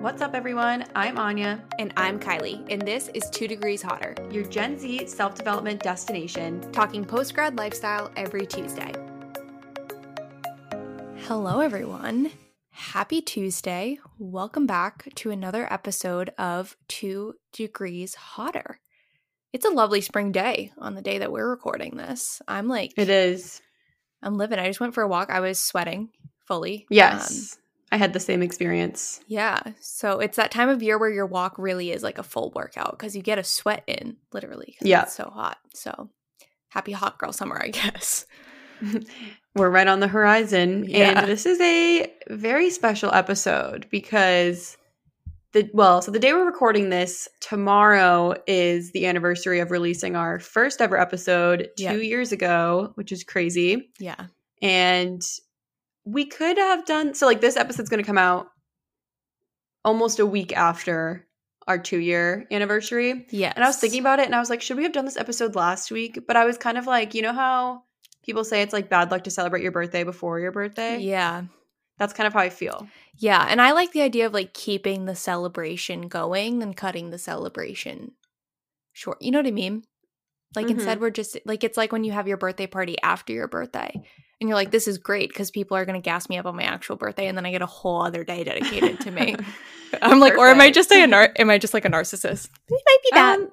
What's up, everyone? I'm Anya, And I'm Kylie, and this is Two Degrees Hotter, your Gen Z self development destination. talking post grad lifestyle every Tuesday. Hello, everyone. Happy Tuesday. Welcome back to another episode of Two Degrees Hotter. It's a lovely spring day on the day that we're recording this. I'm like, It is. I'm living. I just went for a walk. I was sweating fully. Um, Yes. I had the same experience. yeah. So it's that time of year where your walk really is like a full workout because you get a sweat in, literally. Yeah. It's so hot. So happy hot girl summer, I guess. We're right on the horizon. Yeah. And this is a very special episode because the well, so the day we're recording this, tomorrow is the anniversary of releasing our first ever episode two years ago, which is crazy. Yeah. And we could have done so like this episode's going to come out almost a week after our 2 year anniversary. Yeah. And I was thinking about it and I was like, should we have done this episode last week? But I was kind of like, you know how people say it's like bad luck to celebrate your birthday before your birthday? Yeah. That's kind of how I feel. Yeah. And I like the idea of like keeping the celebration going than cutting the celebration short. You know what I mean? Like Mhm. instead, we're just like, it's like when you have your birthday party after your birthday and you're like, this is great because people are going to gas me up on my actual birthday. And then I get a whole other day dedicated to me. I'm like, or am I just a Perfect. nar- am I just like a narcissist? It might be that. Um,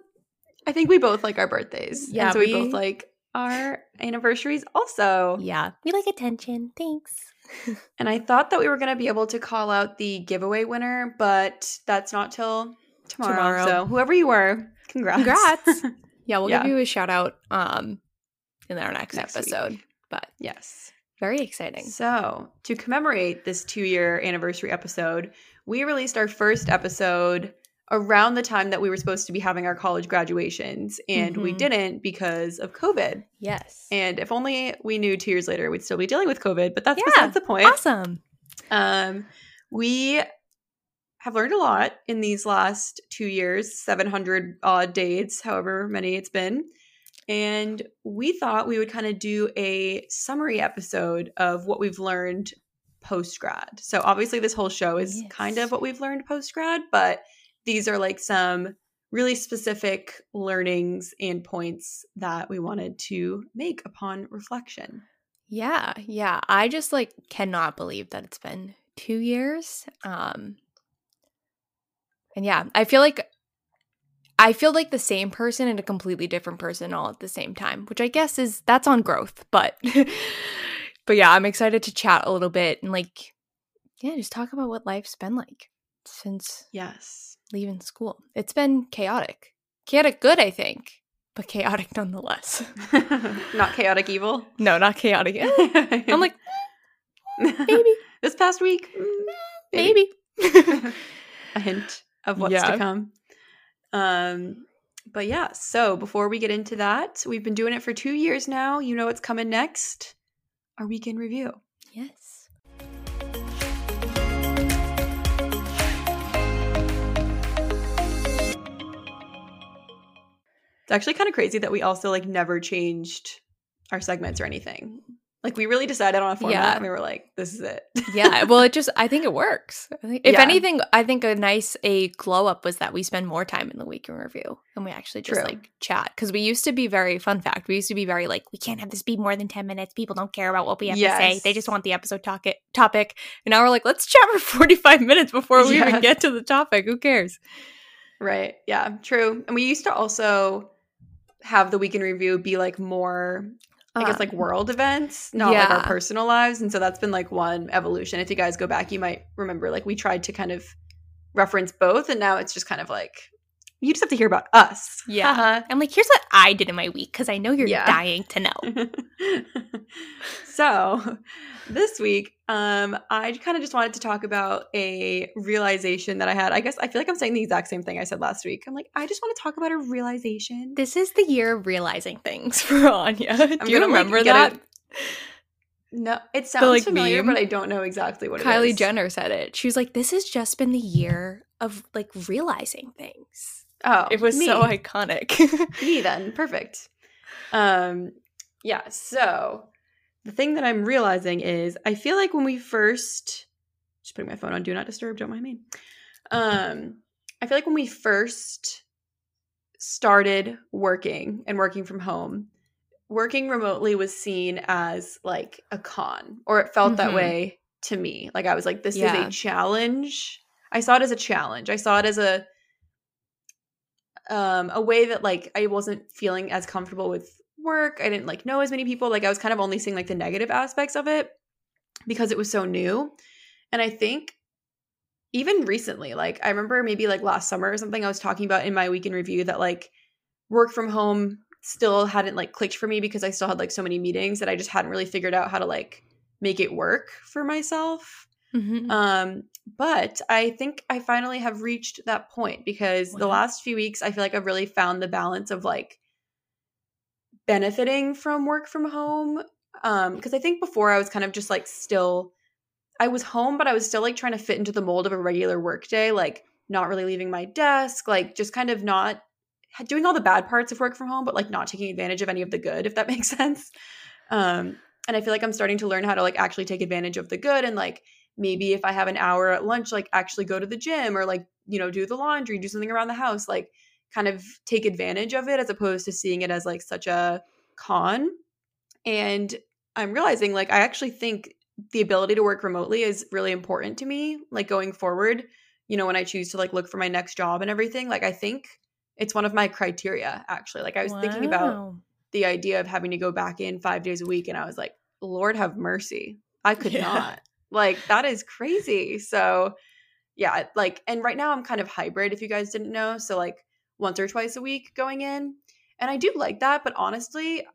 I think we both like our birthdays. Yeah, And so we, we- both like our anniversaries also. yeah. We like attention. Thanks. And I thought that we were going to be able to call out the giveaway winner, but that's not till tomorrow. Tomorrow. So whoever you were, congrats. Congrats. Yeah. We'll Yeah. give you a shout out um in our next, Next episode. week. But yes. very exciting. So, to commemorate this two year anniversary episode, we released our first episode around the time that we were supposed to be having our college graduations, and we Mhm. didn't because of COVID. Yes. And if only we knew two years later, we'd still be dealing with COVID, but that's Yeah. besides the point. awesome. Um, we have learned a lot in these last two years, 700 odd dates, however many it's been. And we thought we would kind of do a summary episode of what we've learned post grad. So, obviously, this whole show is Yes. kind of what we've learned post grad, but these are like some really specific learnings and points that we wanted to make upon reflection. Yeah, yeah. I just like cannot believe that it's been two years. Um and yeah, I feel like I feel like the same person and a completely different person all at the same time, which I guess is that's on growth, but but yeah, I'm excited to chat a little bit and like yeah, just talk about what life's been like since Yes. leaving school. It's been chaotic. Chaotic good, I think, but chaotic nonetheless. Not chaotic evil. no, not chaotic. I'm eh, I'm like eh, maybe this past week, mm, eh, maybe. a hint of what's Yeah. to come. Um, but yeah. So before we get into that, we've been doing it for two years now. You know what's coming next? Our weekend review. yes. It's actually kind of crazy that we also like never changed our segments or anything. Like we really decided on a format Yeah. and we were like, this is it. Yeah. Well, it just I think it works. I think, if Yeah. anything, I think a nice a glow up was that we spend more time in the week in review and we actually just True. like chat because we used to be very fun fact. We used to be very like we can't have this be more than ten minutes. People don't care about what we have to say. They just want the episode topic. Topic. And now we're like, let's chat for forty five minutes before we even get to the topic. Who cares? Right. Yeah, true. And we used to also have the weekend review be like more I guess Um, like world events, not like our personal lives. And so that's been like one evolution. If you guys go back, you might remember like we tried to kind of reference both, and now it's just kind of like you just have to hear about us. Yeah. I'm like, here's what I did in my week because I know you're Yeah. dying to know. so this week, um, I kind of just wanted to talk about a realization that I had. I guess I feel like I'm saying the exact same thing I said last week. I'm like, I just want to talk about a realization. This is the year of realizing things for Anya. Do you gonna, like, remember get that? it- No, it sounds like, familiar, meme? but I don't know exactly what it is. Kylie Jenner said it. She was like, "This has just been the year of like realizing things." Oh, it was me. so iconic. me then. Perfect. Um, yeah. So the thing that I'm realizing is I feel like when we first just putting my phone on do not disturb, don't mind me. um I feel like when we first started working and working from home, working remotely was seen as like a con or it felt that Mhm. way to me. Like I was like this Yeah. is a challenge. I saw it as a challenge. I saw it as a um a way that like I wasn't feeling as comfortable with work. I didn't like know as many people. Like I was kind of only seeing like the negative aspects of it because it was so new. And I think even recently, like I remember maybe like last summer or something, I was talking about in my week in review that like work from home still hadn't like clicked for me because I still had like so many meetings that I just hadn't really figured out how to like make it work for myself. Mhm. Um, but I think I finally have reached that point because the last few weeks I feel like I've really found the balance of like benefiting from work from home. Um, because I think before I was kind of just like still I was home, but I was still like trying to fit into the mold of a regular workday, like not really leaving my desk, like just kind of not doing all the bad parts of work from home, but like not taking advantage of any of the good, if that makes sense. Um, and I feel like I'm starting to learn how to like actually take advantage of the good and like maybe if I have an hour at lunch, like actually go to the gym or like, you know, do the laundry, do something around the house, like kind of take advantage of it as opposed to seeing it as like such a con. And I'm realizing like I actually think the ability to work remotely is really important to me, like going forward, you know, when I choose to like look for my next job and everything. Like I think it's one of my criteria actually. Like I was thinking about the idea of having to go back in five days a week and i was like lord have mercy i could Yeah. not like that is crazy so yeah like and right now i'm kind of hybrid if you guys didn't know so like once or twice a week going in and i do like that but honestly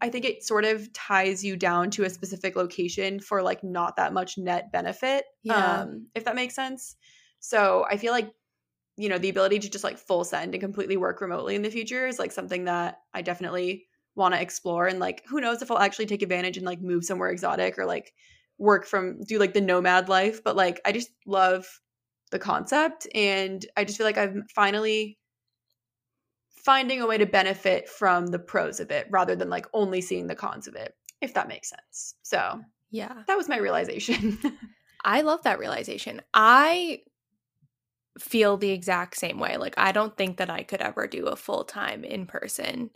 i think it sort of ties you down to a specific location for like not that much net benefit Yeah. um if that makes sense so i feel like you know the ability to just like full send and completely work remotely in the future is like something that i definitely want to explore and like who knows if i'll actually take advantage and like move somewhere exotic or like work from do like the nomad life but like i just love the concept and i just feel like i'm finally finding a way to benefit from the pros of it rather than like only seeing the cons of it if that makes sense so Yeah. that was my realization I love that realization. I feel the exact same way. Like, I don't think that I could ever do a full time in person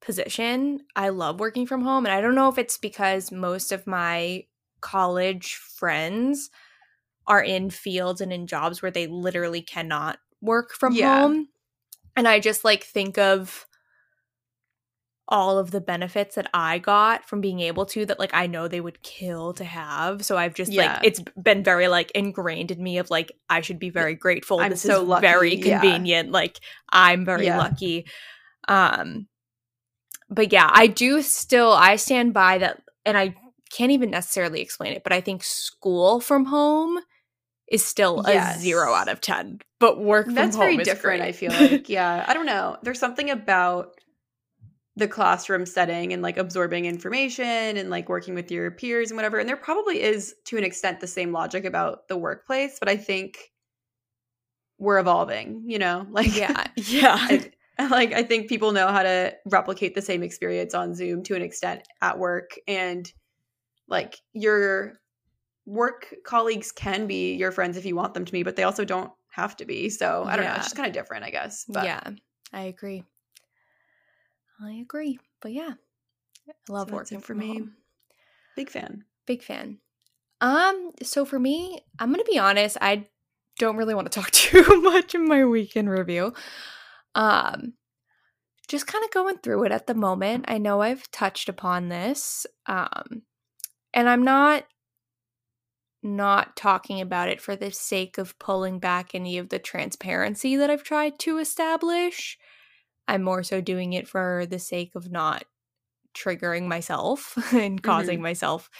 position. I love working from home. And I don't know if it's because most of my college friends are in fields and in jobs where they literally cannot work from Yeah. home. And I just like think of all of the benefits that I got from being able to that like I know they would kill to have. So I've just Yeah. like it's been very like ingrained in me of like I should be very grateful. I'm this so is lucky, very yeah. convenient. Like I'm very Yeah. lucky. Um but yeah, I do still I stand by that and I can't even necessarily explain it, but I think school from home is still Yes. a 0 out of 10. But work from That's home very is different, great. I feel like. Yeah. I don't know. There's something about the classroom setting and like absorbing information and like working with your peers and whatever. And there probably is to an extent the same logic about the workplace, but I think we're evolving, you know? Like yeah. Yeah. I, like I think people know how to replicate the same experience on Zoom to an extent at work and like your work colleagues can be your friends if you want them to be, but they also don't have to be. So I don't know. It's just kind of different, I guess. But yeah, I agree. I agree. But yeah, I love So working for me. home. big fan. Big fan. Um, so for me, I'm gonna be honest, I don't really want to talk too much in my weekend review. Um just kind of going through it at the moment. I know I've touched upon this. Um and I'm not not talking about it for the sake of pulling back any of the transparency that I've tried to establish. I'm more so doing it for the sake of not triggering myself and causing myself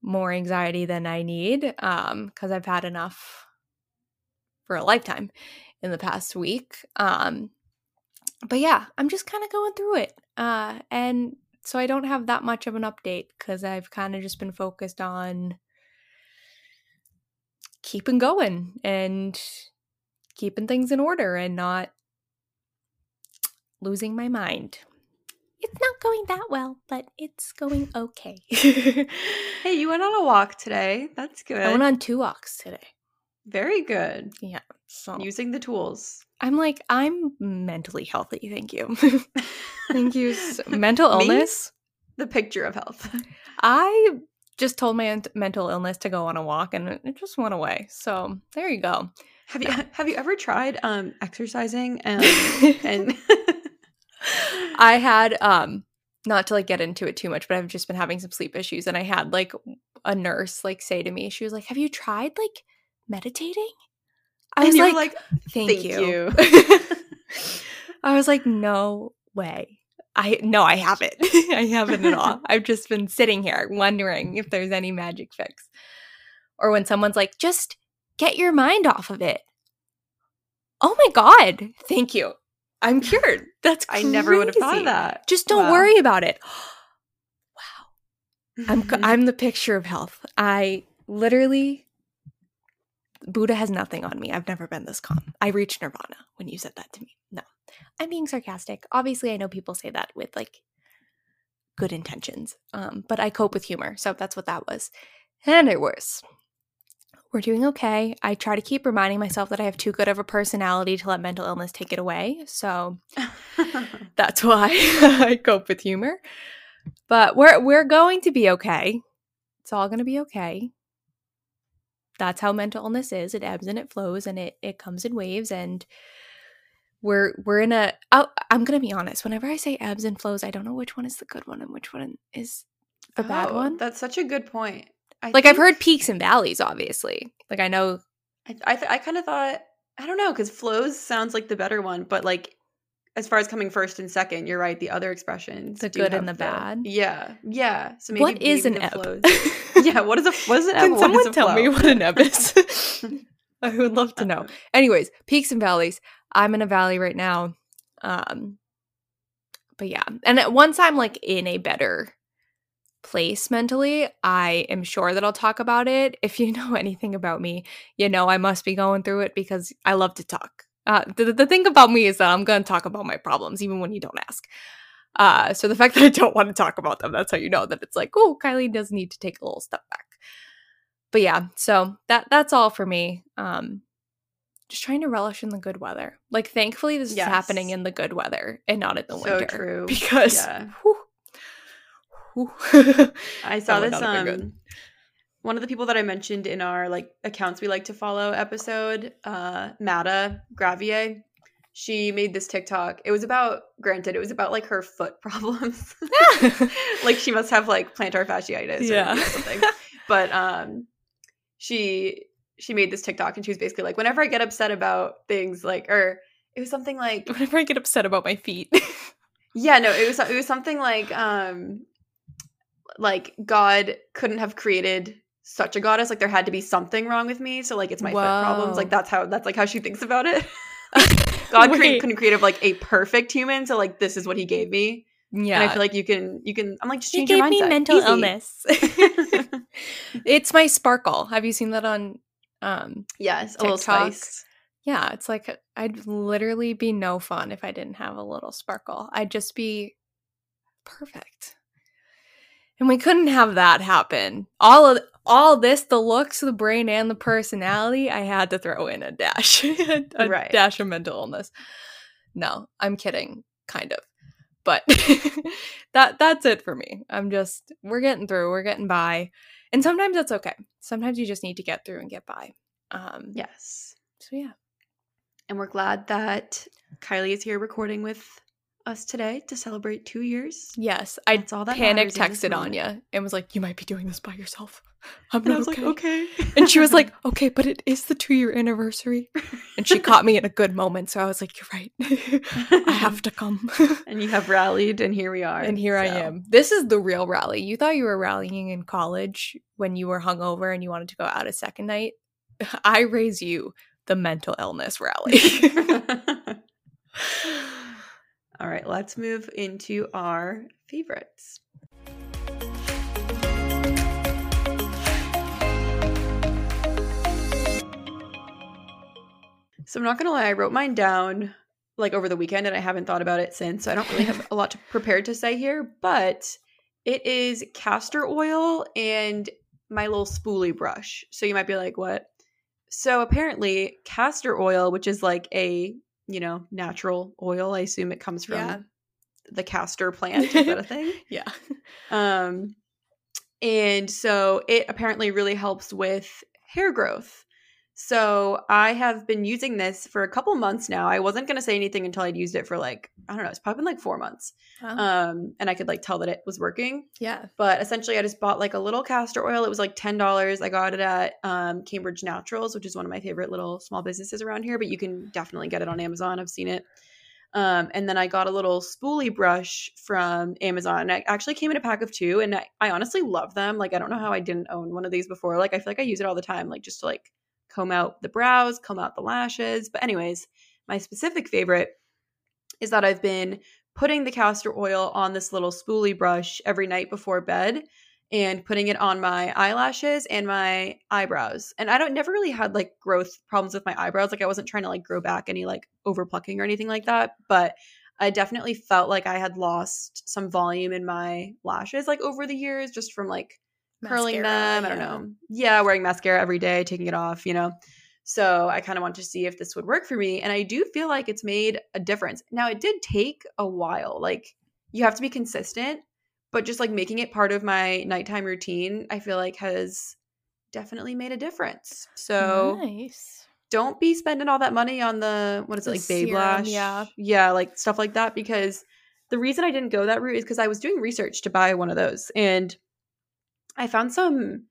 more anxiety than I need um cuz I've had enough for a lifetime in the past week. Um but yeah, I'm just kind of going through it. Uh and so I don't have that much of an update cuz I've kind of just been focused on keeping going and keeping things in order and not losing my mind. It's not going that well, but it's going okay. Hey, you went on a walk today. That's good. I went on two walks today. Very good. Yeah. So Using the tools. I'm like, I'm mentally healthy. Thank you. thank you. so- Mental Me? illness. The picture of health. I just told my mental illness to go on a walk and it just went away. So there you go. Have you have you ever tried um exercising and and I had um not to like get into it too much, but I've just been having some sleep issues and I had like a nurse like say to me, she was like, "Have you tried like meditating?" I and was like, like, "Thank, thank you." you. I was like, "No way." I no, I haven't. I haven't at all. I've just been sitting here wondering if there's any magic fix. Or when someone's like, "Just get your mind off of it." Oh my god. Thank you. I'm cured. That's I never would have thought of that. Just don't Wow. worry about it. Wow. I'm c- mm-hmm. I'm the picture of health. I literally Buddha has nothing on me. I've never been this calm. I reached nirvana when you said that to me. No. I'm being sarcastic. Obviously, I know people say that with like good intentions. Um, but I cope with humor. So that's what that was. And it was. We're doing okay. I try to keep reminding myself that I have too good of a personality to let mental illness take it away. So that's why I cope with humor. But we're we're going to be okay. It's all going to be okay. That's how mental illness is. It ebbs and it flows and it it comes in waves and we're we're in a oh, I'm going to be honest. Whenever I say ebbs and flows, I don't know which one is the good one and which one is the bad oh, one That's such a good point. I Like I've heard peaks and valleys obviously. Like I know I I, th- I kind of thought I don't know because flows sounds like the better one, but like as far as coming first and second, you're right. The other expressions, The good and have the bad? Yeah, yeah. So maybe what is an the ebb? flows- yeah, what is a what is an ebb? Can someone tell me what an ebb is? I would love to know. Anyways, peaks and valleys. I'm in a valley right now. Um but yeah. And once I'm like in a better place mentally, I am sure that I'll talk about it. If you know anything about me, you know I must be going through it because I love to talk. Uh, the, the thing about me is that I'm going to talk about my problems even when you don't ask. Uh, so the fact that I don't want to talk about them, that's how you know that it's like, oh, Kylie does need to take a little step back. But yeah, so that that's all for me. Um, just trying to relish in the good weather. Like, thankfully, this Yes. is happening in the good weather and not in the So winter. true. Because Yeah. whew, whew. I saw this um one of the people that I mentioned in our like accounts we like to follow episode, uh Mata Gravier. She made this TikTok. It was about granted, it was about like her foot problems. like she must have like plantar fasciitis Yeah. know, something. but um she she made this TikTok and she was basically like whenever I get upset about things like or it was something like Whenever I get upset about my feet, yeah, no, it was it was something like um like God couldn't have created such a goddess. Like there had to be something wrong with me. So like it's my foot problems. Like that's how that's like how she thinks about it. God Wait. couldn't create like a perfect human. So like this is what he gave me. yeah, And I feel like you can you can I'm like just He change gave your mindset. me mental Easy. illness. it's my sparkle. Have you seen that on? Um, yes, a little TikTok. spice. yeah, it's like I'd literally be no fun if I didn't have a little sparkle. I'd just be perfect. And we couldn't have that happen. All of all this, the looks, the brain, and the personality, I had to throw in a dash, a Right. dash of mental illness. No, I'm kidding, kind of. But that that's it for me. I'm just we're getting through, we're getting by. And sometimes that's okay. Sometimes you just need to get through and get by. Um Yes. so yeah. And we're glad that Kylie is here recording with us today to celebrate two years. Yes, I That's all that panic matters in this texted. Anya and was like, "You might be doing this by yourself." I'm And I not was okay. like, okay. And she was like, "Okay, but it is the two year anniversary." And she caught me in a good moment, so I was like, "You're right. I have to come." and you have rallied, and here we are. and here I am. This is the real rally. You thought you were rallying in college when you were hungover and you wanted to go out a second night. I raise you the mental illness rally. All right, let's move into our favorites. So I'm not gonna lie, I wrote mine down like over the weekend and I haven't thought about it since. So I don't really have a lot to prepared to say here, but it is castor oil and my little spoolie brush. So you might be like, what? So apparently, castor oil, which is like a you know natural oil, I assume it comes from Yeah. the castor plant. Is that a thing? Yeah. Um, and so it apparently really helps with hair growth. So I have been using this for a couple months now. I wasn't going to say anything until I'd used it for like, I don't know, it's probably been like four months. Um, and I could like tell that it was working. yeah. But essentially, I just bought like a little castor oil. It was like $10. I got it at um, Cambridge Naturals, which is one of my favorite little small businesses around here, but you can definitely get it on Amazon. I've seen it. Um, and then I got a little spoolie brush from Amazon. It actually came in a pack of two, and I, I honestly love them. Like, I don't know how I didn't own one of these before. Like, I feel like I use it all the time, like just to like comb out the brows, comb out the lashes. But, anyways, my specific favorite is that I've been putting the castor oil on this little spoolie brush every night before bed and putting it on my eyelashes and my eyebrows. And I don't never really had like growth problems with my eyebrows. Like I wasn't trying to like grow back any like over plucking or anything like that, but I definitely felt like I had lost some volume in my lashes like over the years just from like curling Mascara, them. I don't know. Yeah, wearing mascara every day, taking it off, you know. So I kind of want to see if this would work for me. And I do feel like it's made a difference. Now, it did take a while. Like, you have to be consistent, but just like making it part of my nighttime routine, I feel like has definitely made a difference. So nice. don't be spending all that money on the, what is it, like Babe serum, Lash? yeah. Yeah, like stuff like that. Because the reason I didn't go that route is because I was doing research to buy one of those. And I found some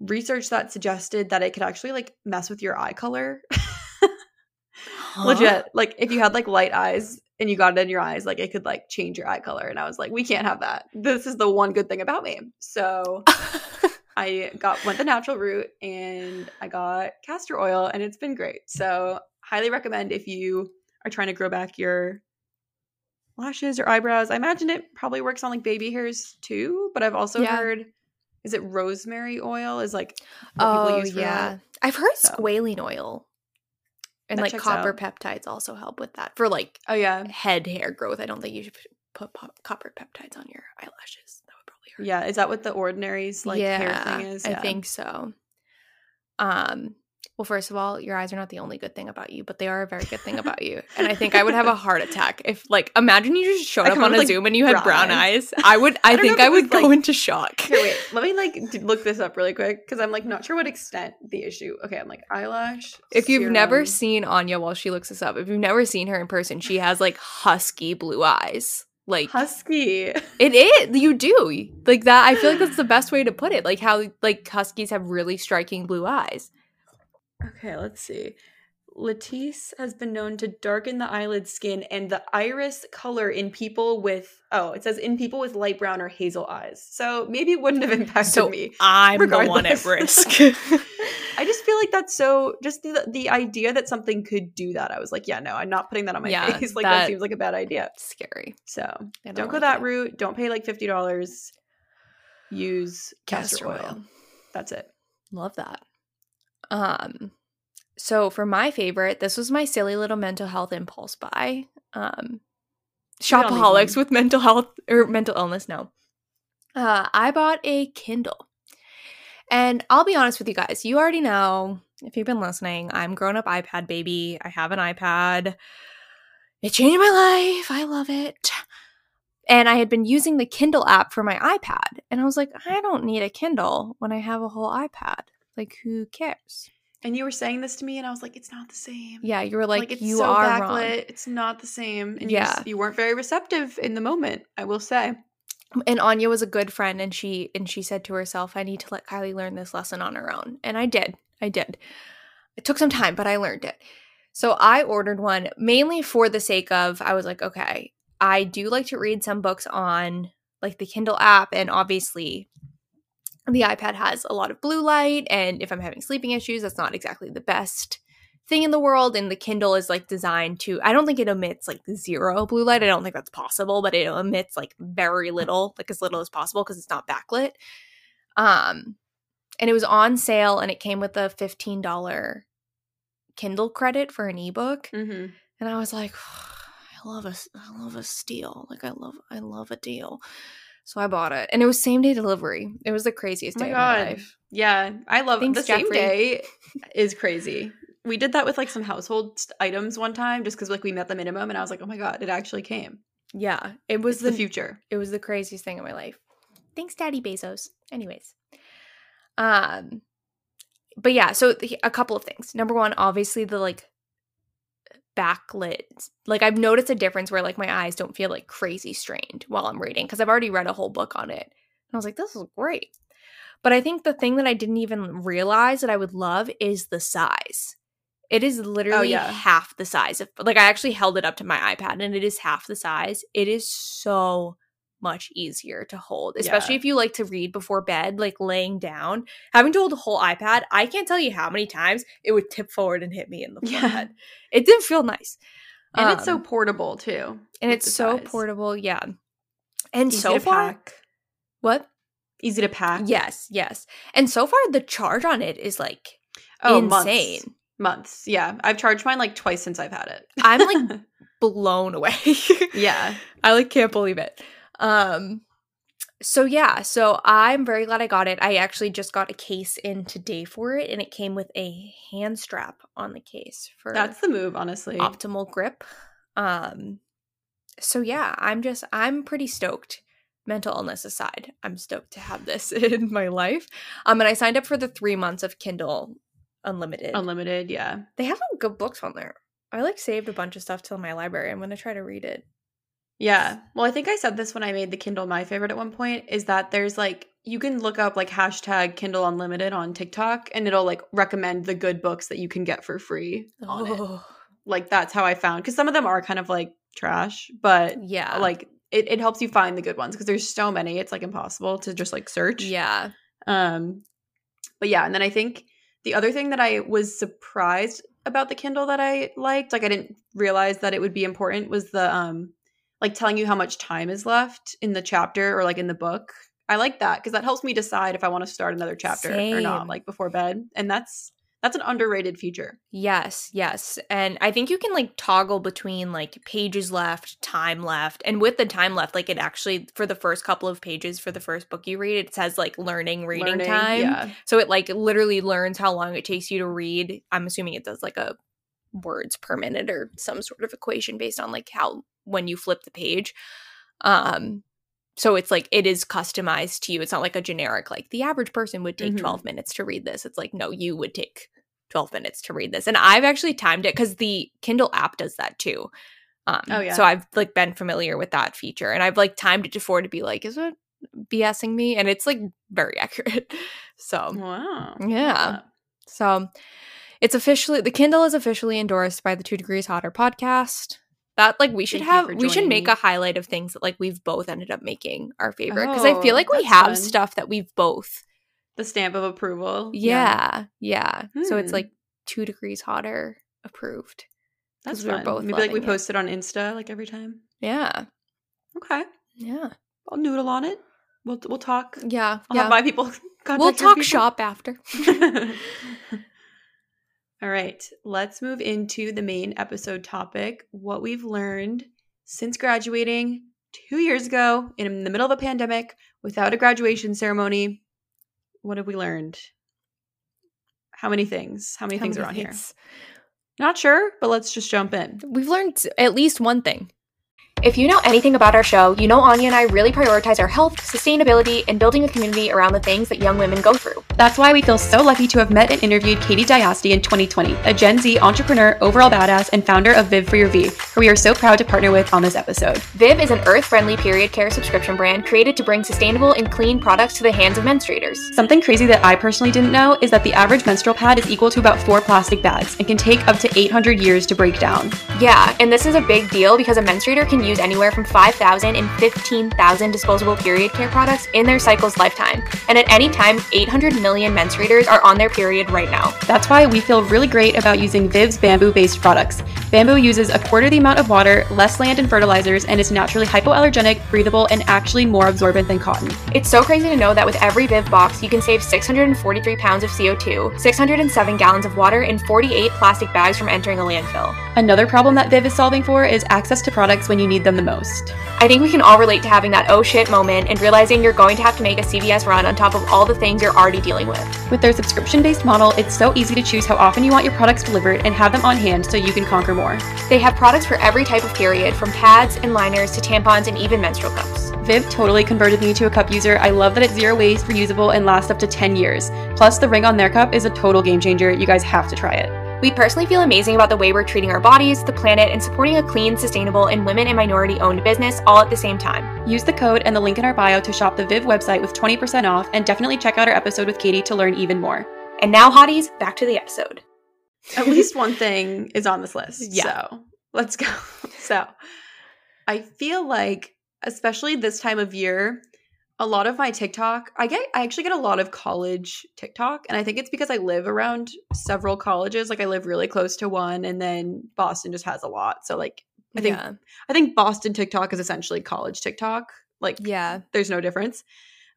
research that suggested that it could actually like mess with your eye color. Legit. Like if you had like light eyes and you got it in your eyes, like it could like change your eye color. And I was like, we can't have that. This is the one good thing about me. So I got went the natural route and I got castor oil and it's been great. So highly recommend if you are trying to grow back your lashes or eyebrows. I imagine it probably works on like baby hairs too, but I've also Yeah. heard is it rosemary oil is like oh people use for yeah. that. I've heard So- squalene oil. And That like copper out. peptides also help with that for like Oh yeah. head hair growth. I don't think you should put pop- copper peptides on your eyelashes. That would probably hurt. Yeah, is that what the ordinary's like hair thing is? I think so. Um, well, first of all, your eyes are not the only good thing about you, but they are a very good thing about you. And I think I would have a heart attack if, like, imagine you just showed I up on a like, Zoom and you had brown eyes. eyes. I would, I, I think I was, would go like- into shock. Here, wait. Let me like look this up really quick because I'm like not sure what extent the issue. Okay, I'm like eyelash. If you've never seen Anya while she looks this up, if you've never seen her in person, she has like husky blue eyes. Like husky, it is, you do like that. I feel like that's the best way to put it. Like how like huskies have really striking blue eyes. Okay, let's see. Latisse has been known to darken the eyelid skin and the iris color in people with oh, it says in people with light brown or hazel eyes. So maybe it wouldn't have impacted So me. I'm the one at risk. I just feel like that's so just the the idea that something could do that. I was like, yeah, no, I'm not putting that on my Yeah, face. Like that, that- seems like a bad idea. Scary. So I don't, go that route. Don't pay like fifty dollars. Use castor, Castor oil. oil. That's it. Love that. Um so for my favorite, this was my silly little mental health impulse buy. Um shopaholics with mental health or mental illness, no. Uh I bought a Kindle. And I'll be honest with you guys, you already know if you've been listening, I'm grown up iPad baby. I have an iPad. It changed my life. I love it. And I had been using the Kindle app for my iPad. And I was like, I don't need a Kindle when I have a whole iPad. Like, who cares? And you were saying this to me, and I was like, it's not the same. Yeah, you were like, like it's you so are backlit. wrong. It's not the same. And you, Yeah. s- you weren't very receptive in the moment. I will say. And Anya was a good friend, and she and she said to herself, "I need to let Kylie learn this lesson on her own." And I did. I did. It took some time, but I learned it. So I ordered one mainly for the sake of I was like, okay, I do like to read some books on like the Kindle app, and obviously the iPad has a lot of blue light, and if I'm having sleeping issues, that's not exactly the best thing in the world. And the Kindle is like designed to, I don't think it emits like zero blue light. I don't think that's possible, but it emits like very little, like as little as possible because it's not backlit. Um, and it was on sale, and it came with a fifteen dollar Kindle credit for an ebook, Mm-hmm. and I was like, I love a, I love a steal. Like I love, I love a deal. So I bought it, and it was same day delivery. It was the craziest Oh day of my life. Yeah, I love Thanks, the same day is crazy. We did that with like some household items one time just because like we met the minimum and I was like, oh my god, it actually came. Yeah, it was the the future. it was the craziest thing in my life. Thanks, Daddy Bezos. Anyways, um, but yeah, so the, a couple of things. Number one, obviously the like backlit. Like I've noticed a difference where like my eyes don't feel like crazy strained while I'm reading because I've already read a whole book on it. And I was like, this is great. But I think the thing that I didn't even realize that I would love is the size. It is oh, literally yeah. half the size of like I actually held it up to my iPad and it is half the size. It is so much easier to hold, especially Yeah. if you like to read before bed, like laying down. Having to hold a whole iPad, I can't tell you how many times it would tip forward and hit me in the Yeah. forehead. It didn't feel nice. And it's so Um, portable too. and it's so size. portable, yeah. And Easy so far, pack. what? Easy to pack. Yes, yes. And so far, the charge on it is like Oh, insane. months. Months. Yeah. I've charged mine like twice since I've had it. I'm, like- blown away. yeah. I like can't believe it. Um so yeah, so I'm very glad I got it. I actually just got a case in today for it and it came with a hand strap on the case for That's the move, honestly. optimal grip. Um so yeah, I'm just I'm pretty stoked. Mental illness aside, I'm stoked to have this in my life. Um and I signed up for the 3 months of Kindle Unlimited. Unlimited. Yeah. they have some good books on there. I like saved a bunch of stuff to my library. I'm going to try to read it. Yeah. Well, I think I said this when I made the Kindle my favorite at one point is that there's like you can look up like hashtag Kindle Unlimited on TikTok and it'll like recommend the good books that you can get for free on it. Oh, Like that's how I found because some of them are kind of like trash, but yeah. like it, it helps you find the good ones because there's so many it's like impossible to just like search. Yeah. Um, but yeah, and then I think the other thing that I was surprised about the Kindle that I liked, like I didn't realize that it would be important, was the um, like telling you how much time is left in the chapter or like in the book. I like that because that helps me decide if I want to start another chapter or not, like before bed, and that's that's an underrated feature. Yes, yes. And I think you can like toggle between like pages left, time left. And with the time left, like it actually for the first couple of pages for the first book you read, it says like learning reading Learning, time. yeah, So it like literally learns how long it takes you to read. I'm assuming it does like a words per minute or some sort of equation based on like how when you flip the page. Um so it's like it is customized to you. It's not like a generic like the average person would take Mhm. 12 minutes to read this. It's like no, you would take 12 minutes to read this. And I've actually timed it cuz the Kindle app does that too. Um Oh, yeah. so I've like been familiar with that feature and I've like timed it to before to be like is it BSing me and it's like very accurate. So wow, yeah. So it's officially the Kindle is officially endorsed by the Two Degrees Hotter podcast. That like we should Thank have we should make me. a highlight of things that like we've both ended up making our favorite because I Oh, feel like we have fun. stuff that we've both. the stamp of approval. Yeah, yeah. So it's Hmm. like Two Degrees Hotter approved. that's we were fun. both Maybe like we it. post it on Insta like every time. Yeah, Okay, yeah, I'll noodle on it. We'll we'll talk. yeah, I'll yeah. have my people. we'll talk people. shop after. All right, let's move into the main episode topic what we've learned since graduating two years ago in the middle of a pandemic without a graduation ceremony. What have we learned? How many things? How many How things many are on here? Not sure, but let's just jump in. We've learned at least one thing. If you know anything about our show, you know Anya and I really prioritize our health, sustainability, and building a community around the things that young women go through. That's why we feel so lucky to have met and interviewed Katie Diasti in 2020, a Gen Z entrepreneur, overall badass, and founder of Viv for Your V, who we are so proud to partner with on this episode. Viv is an earth-friendly period care subscription brand created to bring sustainable and clean products to the hands of menstruators. Something crazy that I personally didn't know is that the average menstrual pad is equal to about four plastic bags and can take up to 800 years to break down. Yeah, and this is a big deal because a menstruator can use anywhere from 5,000 and 15,000 disposable period care products in their cycle's lifetime. And at any time, 800 million menstruators are on their period right now. That's why we feel really great about using Viv's bamboo based products. Bamboo uses a quarter the amount of water, less land and fertilizers, and is naturally hypoallergenic, breathable, and actually more absorbent than cotton. It's so crazy to know that with every Viv box, you can save 643 pounds of CO2, 607 gallons of water, and 48 plastic bags from entering a landfill. Another problem that Viv is solving for is access to products when you need need them the most. I think we can all relate to having that oh shit moment and realizing you're going to have to make a CVS run on top of all the things you're already dealing with. With their subscription based model, it's so easy to choose how often you want your products delivered and have them on hand so you can conquer more. They have products for every type of period, from pads and liners to tampons and even menstrual cups. Viv totally converted me to a cup user. I love that it's zero waste, reusable, and lasts up to 10 years. Plus, the ring on their cup is a total game changer. You guys have to try it. We personally feel amazing about the way we're treating our bodies, the planet, and supporting a clean, sustainable, and women and minority owned business all at the same time. Use the code and the link in our bio to shop the Viv website with 20% off, and definitely check out our episode with Katie to learn even more. And now, hotties, back to the episode. At least one thing is on this list. Yeah. So let's go. So I feel like, especially this time of year, a lot of my TikTok, I get I actually get a lot of college TikTok. And I think it's because I live around several colleges. Like I live really close to one and then Boston just has a lot. So like I think yeah. I think Boston TikTok is essentially college TikTok. Like Yeah. there's no difference.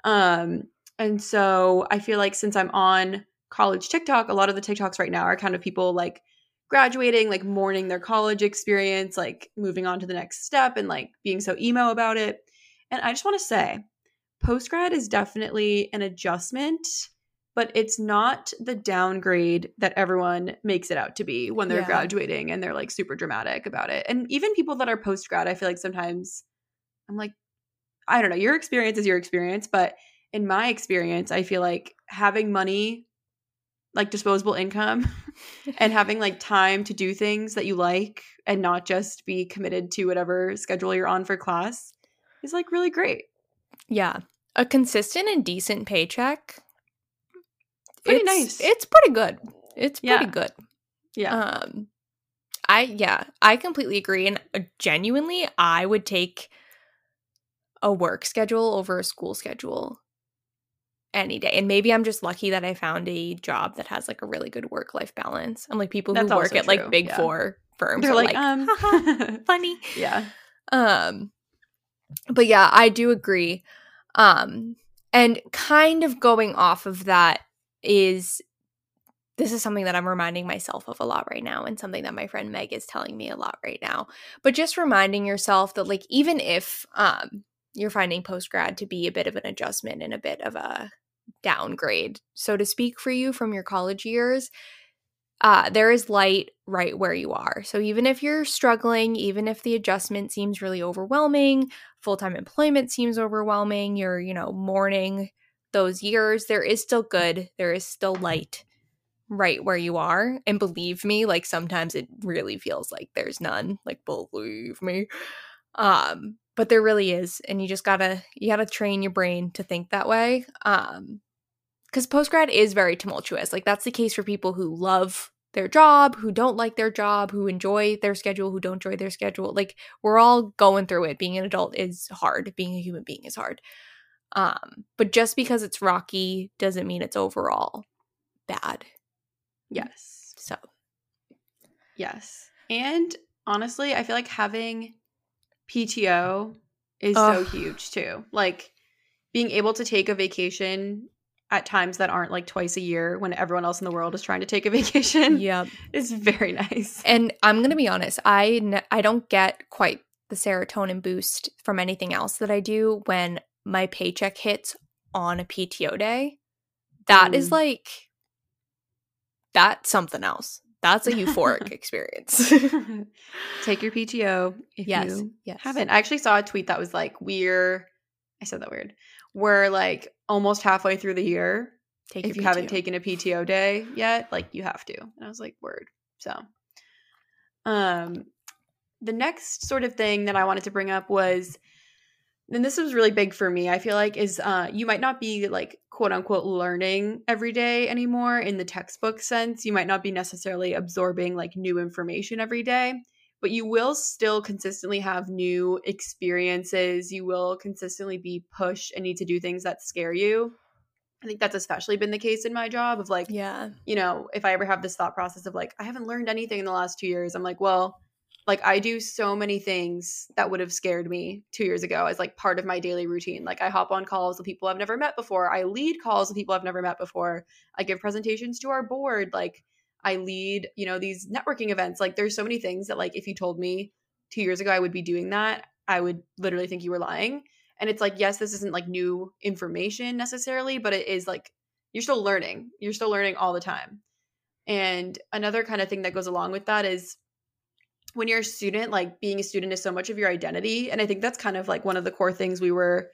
Um, and so I feel like since I'm on college TikTok, a lot of the TikToks right now are kind of people like graduating, like mourning their college experience, like moving on to the next step and like being so emo about it. And I just want to say, post grad is definitely an adjustment, but it's not the downgrade that everyone makes it out to be when they're Yeah. graduating and they're like super dramatic about it. And even people that are post grad, I feel like sometimes I'm like, I don't know, your experience is your experience, but in my experience, I feel like having money, like disposable income, and having like time to do things that you like and not just be committed to whatever schedule you're on for class is like really great. Yeah. A consistent and decent paycheck. Pretty it's- nice. It's pretty good. It's Yeah. pretty good. Yeah. Um I yeah, I completely agree and uh, genuinely I would take a work schedule over a school schedule any day. And maybe I'm just lucky that I found a job that has like a really good work life balance. I'm like people That's who work at like big yeah. 4 firms They're are like, like, um, funny. yeah. Um but yeah, I do agree. Um and kind of going off of that is this is something that I'm reminding myself of a lot right now and something that my friend Meg is telling me a lot right now. But just reminding yourself that like even if um you're finding post grad to be a bit of an adjustment and a bit of a downgrade, so to speak, for you from your college years, uh, there is light right where you are. So even if you're struggling, even if the adjustment seems really overwhelming, full time employment seems overwhelming, you're, you know, mourning those years, there is still good. There is still light right where you are. And believe me, like sometimes it really feels like there's none. Like believe me. Um, but there really is. And you just gotta you gotta train your brain to think that way. Um because postgrad is very tumultuous. Like that's the case for people who love their job, who don't like their job, who enjoy their schedule, who don't enjoy their schedule. Like we're all going through it. Being an adult is hard. Being a human being is hard. Um, but just because it's rocky doesn't mean it's overall bad. Yes. So Yes. And honestly, I feel like having PTO is so huge too. Like being able to take a vacation at times that aren't like twice a year when everyone else in the world is trying to take a vacation yeah. It's very nice. And I'm gonna be honest, I n- I don't get quite the serotonin boost from anything else that I do when my paycheck hits on a PTO day. That is Mm. like that's something else. That's a euphoric experience. take your PTO if yes, you yes. haven't. I actually saw a tweet that was like, we're, I said that weird. We're like almost halfway through the year. Take if you haven't taken a PTO day yet, like you have to. And I was like, word. So, um, the next sort of thing that I wanted to bring up was, and this was really big for me. I feel like is uh, you might not be like quote unquote learning every day anymore in the textbook sense. You might not be necessarily absorbing like new information every day, but you will still consistently have new experiences. You will consistently be pushed and need to do things that scare you. I think that's especially been the case in my job of like, yeah. you know, if I ever have this thought process of like, I haven't learned anything in the last two years, I'm like, well, like I do so many things that would have scared me two years ago as like part of my daily routine. Like I hop on calls with people I've never met before. I lead calls with people I've never met before. I give presentations to our board. Like I lead, you know, these networking events. Like there's so many things that like if you told me two years ago I would be doing that, I would literally think you were lying. And it's like, yes, this isn't like new information necessarily, but it is like you're still learning. You're still learning all the time. And another kind of thing that goes along with that is when you're a student, like being a student is so much of your identity. And I think that's kind of like one of the core things we were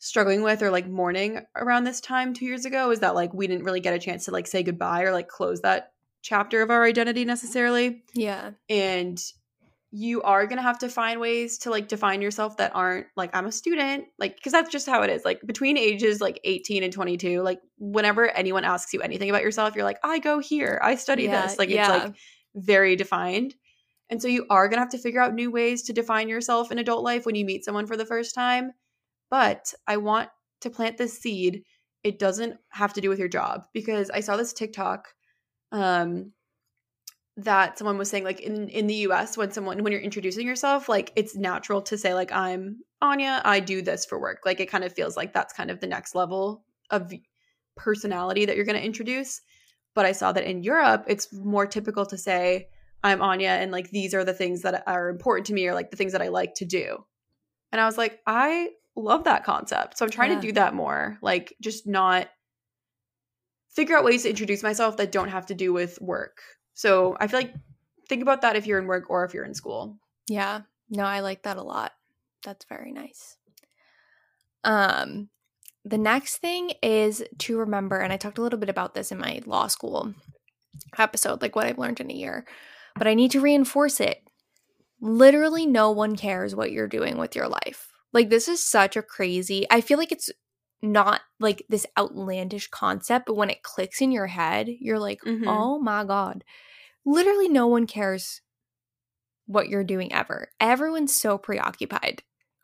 struggling with or like mourning around this time two years ago is that like we didn't really get a chance to like say goodbye or like close that chapter of our identity necessarily. Yeah. And you are going to have to find ways to like define yourself that aren't like I'm a student, like because that's just how it is. Like between ages like 18 and 22, like whenever anyone asks you anything about yourself, you're like, "I go here. I study Yeah, this." Like yeah. it's like very defined. And so you are going to have to figure out new ways to define yourself in adult life when you meet someone for the first time. But I want to plant this seed. It doesn't have to do with your job because I saw this TikTok um that someone was saying like in in the US when someone when you're introducing yourself like it's natural to say like I'm Anya I do this for work. Like it kind of feels like that's kind of the next level of personality that you're going to introduce. But I saw that in Europe it's more typical to say I'm Anya and like these are the things that are important to me or like the things that I like to do. And I was like I love that concept so I'm trying Yeah. to do that more like just not figure out ways to introduce myself that don't have to do with work. So I feel like think about that if you're in work or if you're in school. Yeah. No, I like that a lot. That's very nice. Um the next thing is to remember and I talked a little bit about this in my law school episode like what I've learned in a year, but I need to reinforce it. Literally no one cares what you're doing with your life. Like this is such a crazy. I feel like it's not like this outlandish concept, but when it clicks in your head, you're like, Mhm. "Oh my god." Literally no one cares what you're doing ever. Everyone's so preoccupied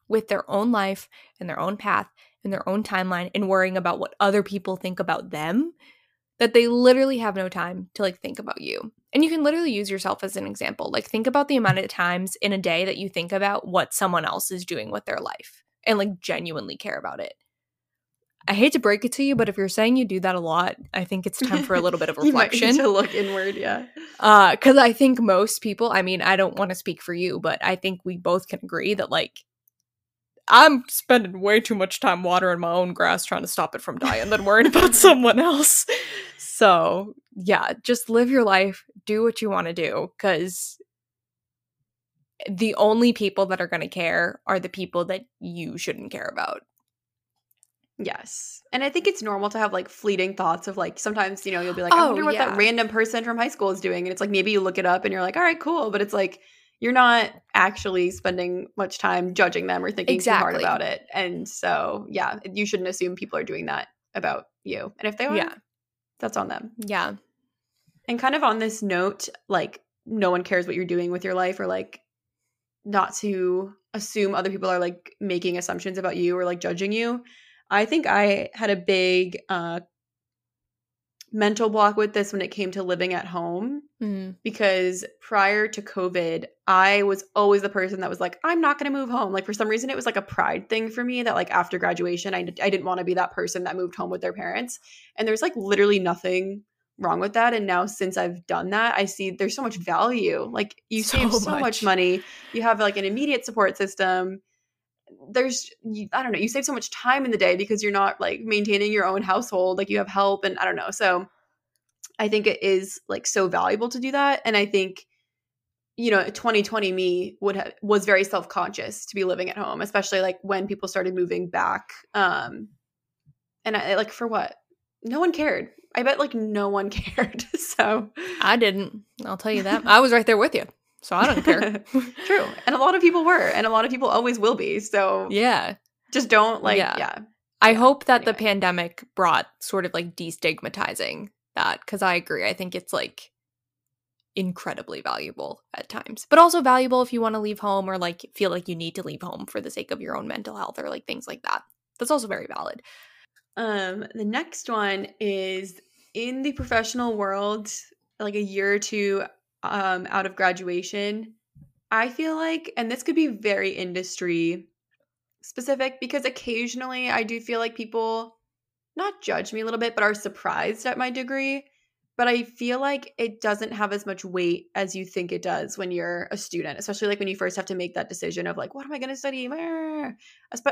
with their own life and their own path and their own timeline and worrying about what other people think about them that they literally have no time to like think about you. And you can literally use yourself as an example. Like think about the amount of times in a day that you think about what someone else is doing with their life and like genuinely care about it. I hate to break it to you, but if you're saying you do that a lot, I think it's time for a little bit of You might need reflection. to look inward, yeah. Uh, because I think most people, I mean, I don't want to speak for you, but I think we both can agree that like I'm spending way too much time watering my own grass trying to stop it from dying than worrying about someone else. So yeah, just live your life, do what you want to do, because the only people that are going to care are the people that you shouldn't care about. Yes. And I think it's normal to have like fleeting thoughts of like sometimes, you know, you'll be like, I Oh, wonder what yeah. that random person from high school is doing. And it's like maybe you look it up and you're like, all right, cool. But it's like you're not actually spending much time judging them or thinking too hard about it. And so, yeah, you shouldn't assume people are doing that about you. And if they are, Yeah. that's on them. Yeah. And kind of on this note, like no one cares what you're doing with your life or like not to assume other people are like making assumptions about you or like judging you. I think I had a big uh mental block with this when it came to living at home Mm. because prior to COVID, I was always the person that was like, I'm not going to move home. Like, for some reason, it was like a pride thing for me that, like, after graduation, I, I didn't want to be that person that moved home with their parents. And there's like literally nothing wrong with that. And now, since I've done that, I see there's so much value. Like, you So save so much. much. money, you have like an immediate support system. There's, you, I don't know, you save so much time in the day because you're not like maintaining your own household. Like, you have help, and I don't know. So, I think it is like so valuable to do that. And I think, you know, 2020 me would have was very self-conscious to be living at home, especially like when people started moving back. Um and I like for what? No one cared. I bet like no one cared. so I didn't. I'll tell you that. I was right there with you. So I don't care. True. And a lot of people were, and a lot of people always will be. So yeah. just don't like Yeah. yeah. I Yeah, hope that the pandemic brought sort of like destigmatizing that because I agree. I think it's like incredibly valuable at times, but also valuable if you want to leave home or like feel like you need to leave home for the sake of your own mental health or like things like that. That's also very valid. Um, the next one is in the professional world, like a year or two um, out of graduation. I feel like, and this could be very industry specific because occasionally I do feel like people not judge me a little bit, but are surprised at my degree. but I feel like it doesn't have as much weight as you think it does when you're a student, especially like when you first have to make that decision of like, what am I going to study? But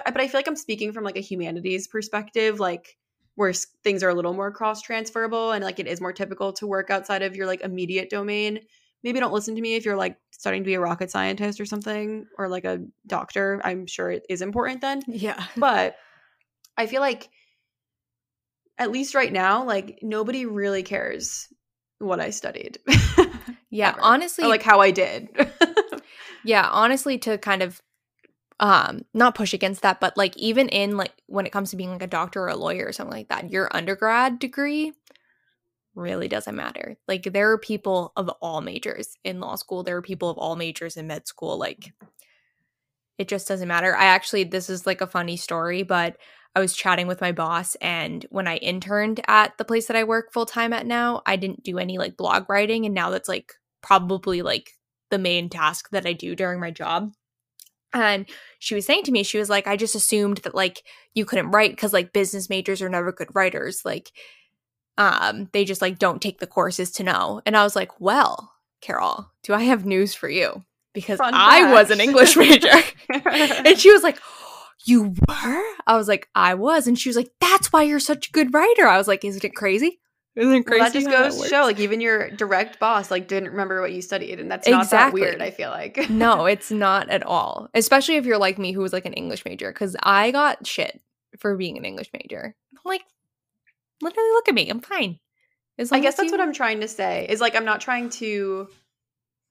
I feel like I'm speaking from like a humanities perspective, like where things are a little more cross transferable and like it is more typical to work outside of your like immediate domain. Maybe don't listen to me if you're like starting to be a rocket scientist or something or like a doctor. I'm sure it is important then. Yeah. But I feel like at least right now, like nobody really cares what I studied. yeah, Ever. honestly, or, like how I did. yeah, honestly, to kind of um not push against that, but like even in like when it comes to being like a doctor or a lawyer or something like that, your undergrad degree really doesn't matter. Like there are people of all majors in law school. There are people of all majors in med school. Like it just doesn't matter. I actually this is like a funny story, but I was chatting with my boss, and when I interned at the place that I work full time at now, I didn't do any like blog writing. And now that's like probably like the main task that I do during my job. And she was saying to me, she was like, I just assumed that like you couldn't write because like business majors are never good writers. Like, um, they just like don't take the courses to know. And I was like, well, Carol, do I have news for you? Because Fun I fact. was an English major. and she was like, you were? I was like, I was. And she was like, that's why you're such a good writer. I was like, isn't it crazy? Isn't it crazy? Well, that just goes to show, like, even your direct boss, like, didn't remember what you studied. And that's not exactly. that weird, I feel like. no, it's not at all. Especially if you're like me, who was like an English major, because I got shit for being an English major. I'm like, literally, look at me. I'm fine. I guess that's you- what I'm trying to say is like, I'm not trying to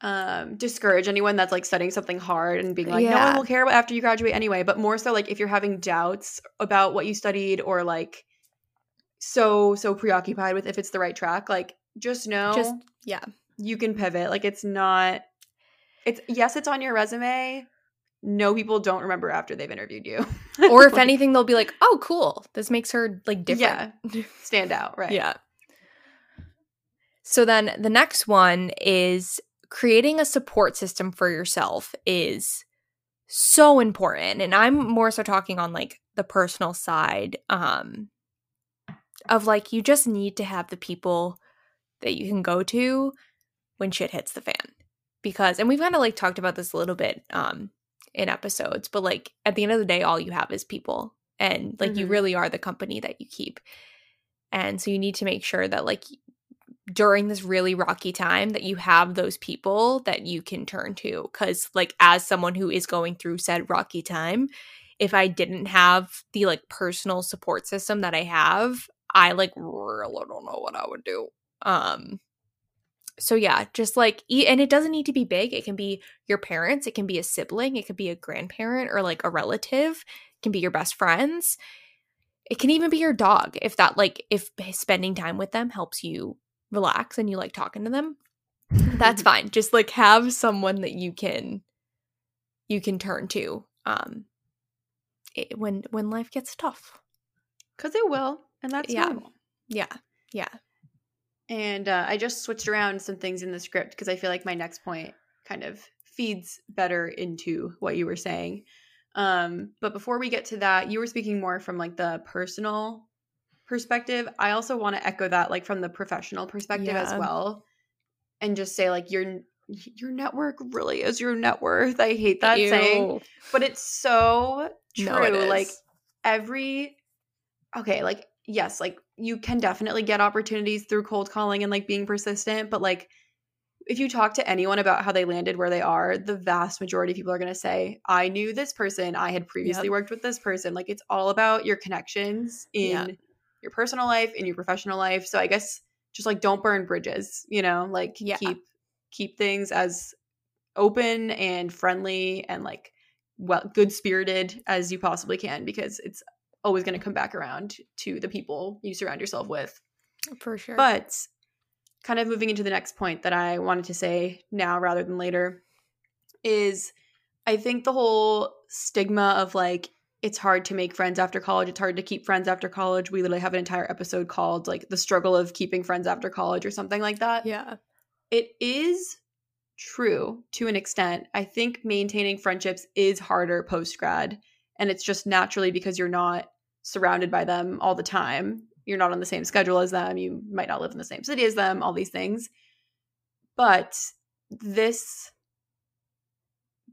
um discourage anyone that's like studying something hard and being like yeah. no one will care after you graduate anyway but more so like if you're having doubts about what you studied or like so so preoccupied with if it's the right track like just know just yeah you can pivot like it's not it's yes it's on your resume no people don't remember after they've interviewed you. Or if like, anything they'll be like oh cool. This makes her like different. Yeah. Stand out right. Yeah. So then the next one is creating a support system for yourself is so important. And i'm more so talking on like the personal side um of like you just need to have the people that you can go to when shit hits the fan. Because and we've kind of like talked about this a little bit um in episodes but like at the end of the day all you have is people and like mm-hmm. you really are the company that you keep and so you need to make sure that like during this really rocky time that you have those people that you can turn to because like as someone who is going through said rocky time if i didn't have the like personal support system that i have i like really don't know what i would do um so yeah just like and it doesn't need to be big it can be your parents it can be a sibling it could be a grandparent or like a relative it can be your best friends it can even be your dog if that like if spending time with them helps you relax and you like talking to them, that's fine. Just like have someone that you can you can turn to um it, when when life gets tough. Cuz it will, and that's yeah. normal. Yeah. Yeah. And uh, I just switched around some things in the script because I feel like my next point kind of feeds better into what you were saying. Um, but before we get to that, you were speaking more from like the personal perspective, I also want to echo that like from the professional perspective yeah. as well. And just say like your your network really is your net worth. I hate that Ew. saying, but it's so true. No, it like every okay, like yes, like you can definitely get opportunities through cold calling and like being persistent, but like if you talk to anyone about how they landed where they are, the vast majority of people are going to say, I knew this person. I had previously yep. worked with this person. Like it's all about your connections in yep your personal life and your professional life. So I guess just like don't burn bridges, you know, like yeah. keep keep things as open and friendly and like well good spirited as you possibly can because it's always going to come back around to the people you surround yourself with. For sure. But kind of moving into the next point that I wanted to say now rather than later is I think the whole stigma of like it's hard to make friends after college. It's hard to keep friends after college. We literally have an entire episode called like the struggle of keeping friends after college or something like that. Yeah. It is true to an extent. I think maintaining friendships is harder post grad. And it's just naturally because you're not surrounded by them all the time. you're not on the same schedule as them, you might not live in the same city as them, all these things. But this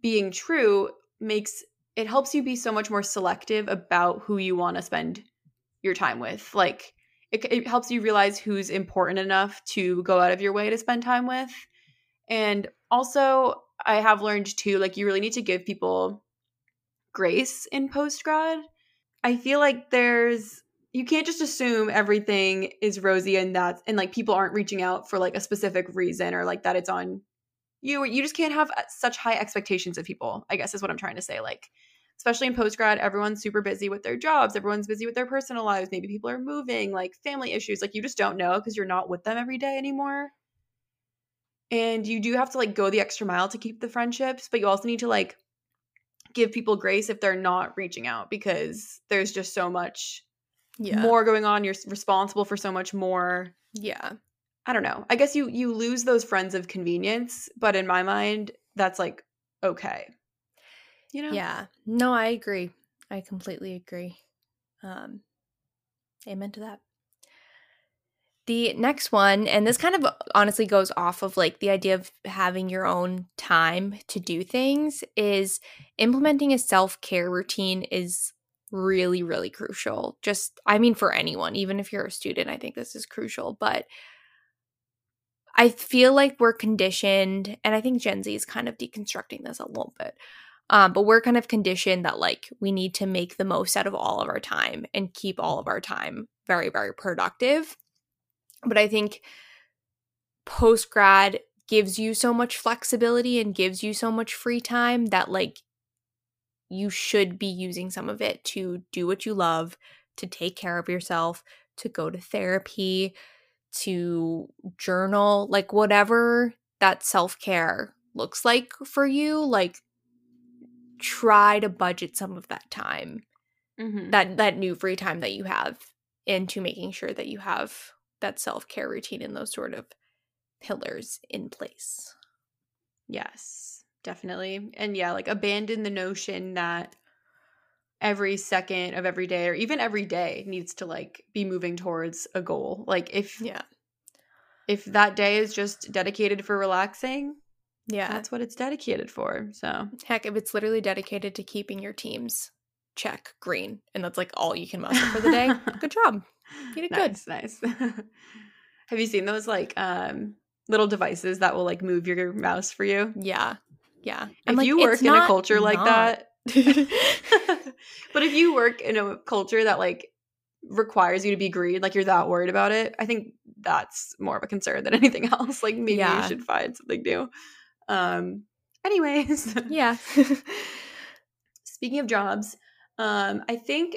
being true makes it helps you be so much more selective about who you want to spend your time with. Like it, it helps you realize who's important enough to go out of your way to spend time with. And also, I have learned too, like you really need to give people grace in post grad. I feel like there's you can't just assume everything is rosy and that and like people aren't reaching out for like a specific reason or like that it's on you. You just can't have uh, such high expectations of people i guess is what i'm trying to say like especially in post grad everyone's super busy with their jobs everyone's busy with their personal lives maybe people are moving like family issues like you just don't know because you're not with them every day anymore. And you do have to like go the extra mile to keep the friendships but you also need to like give people grace if they're not reaching out because there's just so much Yeah. more going on you're responsible for so much more Yeah. I don't know. I guess you you lose those friends of convenience, but in my mind, that's like okay. You know? Yeah. No, I agree. I completely agree. Um amen to that. The next one, and this kind of honestly goes off of like the idea of having your own time to do things, is implementing a self care routine is really, really crucial. Just, I mean, for anyone, even if you're a student, I think this is crucial. But I feel like we're conditioned, and I think Gen Z is kind of deconstructing this a little bit. Um, but we're kind of conditioned that like we need to make the most out of all of our time and keep all of our time very, very productive. But I think post grad gives you so much flexibility and gives you so much free time that like you should be using some of it to do what you love, to take care of yourself, to go to therapy, to journal, like whatever that self care looks like for you, like try to budget some of that time, Mhm. that that new free time that you have into making sure that you have that self care routine and those sort of pillars in place. Yes, definitely. And yeah, like abandon the notion that every second of every day or even every day needs to like be moving towards a goal. Like if Yeah. if that day is just dedicated for relaxing, Yeah. that's what it's dedicated for. So, Heck, if it's literally dedicated to keeping your teams check green and that's like all you can muster for the day, good job. You did good. nice, nice. Have you seen those like um little devices that will like move your mouse for you? Yeah. Yeah. If you work in a culture like that, but if you work in a culture that like requires you to be green, like you're that worried about it, I think that's more of a concern than anything else. Like maybe Yeah. you should find something new. Um anyways. yeah. Speaking of jobs, um, I think